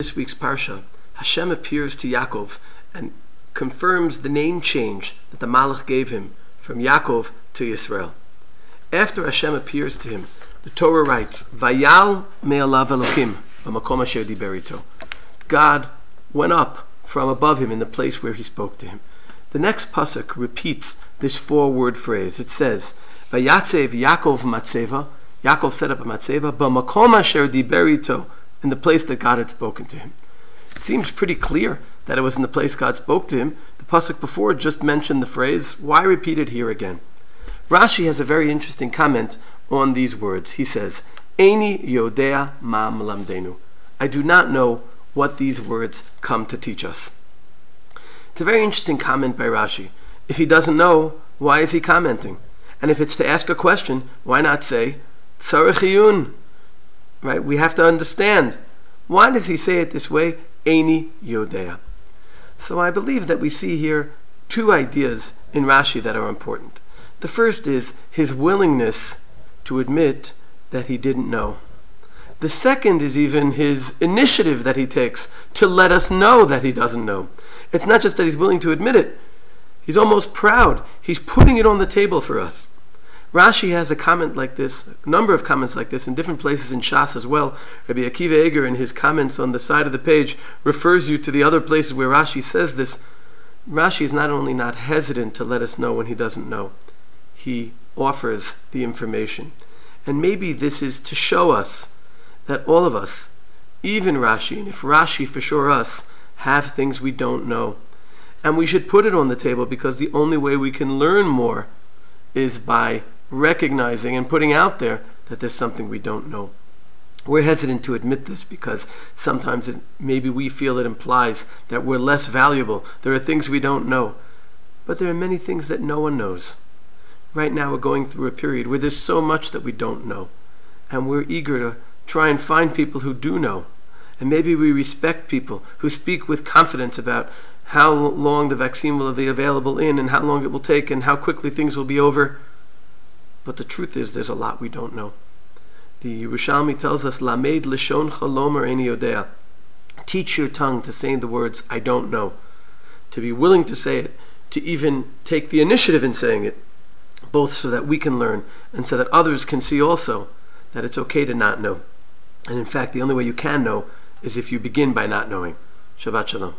this week's Parsha, Hashem appears to Yaakov and confirms the name change that the Malach gave him from Yaakov to Yisrael. After Hashem appears to him, the Torah writes, Vayal me'alav Elokim b'makom asher diberito. God went up from above him in the place where he spoke to him. The next pasuk repeats this four-word phrase. It says, Vayatzev Yaakov matzeva. Yaakov set up a matzeva, b'makom asher diberito in the place that God had spoken to him. It seems pretty clear that it was in the place God spoke to him. The pasuk before just mentioned the phrase. Why repeat it here again? Rashi has a very interesting comment on these words. He says, "Eini yodea ma lamdenu." I do not know what these words come to teach us. It's a very interesting comment by Rashi. If he doesn't know, why is he commenting? And if it's to ask a question, why not say, Tzarich iyun, Right? We have to understand. Why does he say it this way? Eini Yodea. So I believe that we see here two ideas in Rashi that are important. The first is his willingness to admit that he didn't know. The second is even his initiative that he takes to let us know that he doesn't know. It's not just that he's willing to admit it, he's almost proud. He's putting it on the table for us. Rashi has a comment like this, a number of comments like this in different places in Shas as well. Rabbi Akiva Eger, in his comments on the side of the page, refers you to the other places where Rashi says this. Rashi is not only not hesitant to let us know when he doesn't know, he offers the information. And maybe this is to show us that all of us, even Rashi, and if Rashi for sure us, have things we don't know. And we should put it on the table because the only way we can learn more is by recognizing and putting out there that there's something we don't know. We're hesitant to admit this because sometimes it, maybe we feel it implies that we're less valuable. There are things we don't know. But there are many things that no one knows. Right now, we're going through a period where there's so much that we don't know. And we're eager to try and find people who do know. And maybe we respect people who speak with confidence about how long the vaccine will be available in and how long it will take and how quickly things will be over. But the truth is, there's a lot we don't know. The Yerushalmi tells us, Lamed leshoncha lomar eni yodea. Teach your tongue to say the words, I don't know. To be willing to say it, to even take the initiative in saying it, both so that we can learn and so that others can see also that it's okay to not know. And in fact, the only way you can know is if you begin by not knowing. Shabbat Shalom.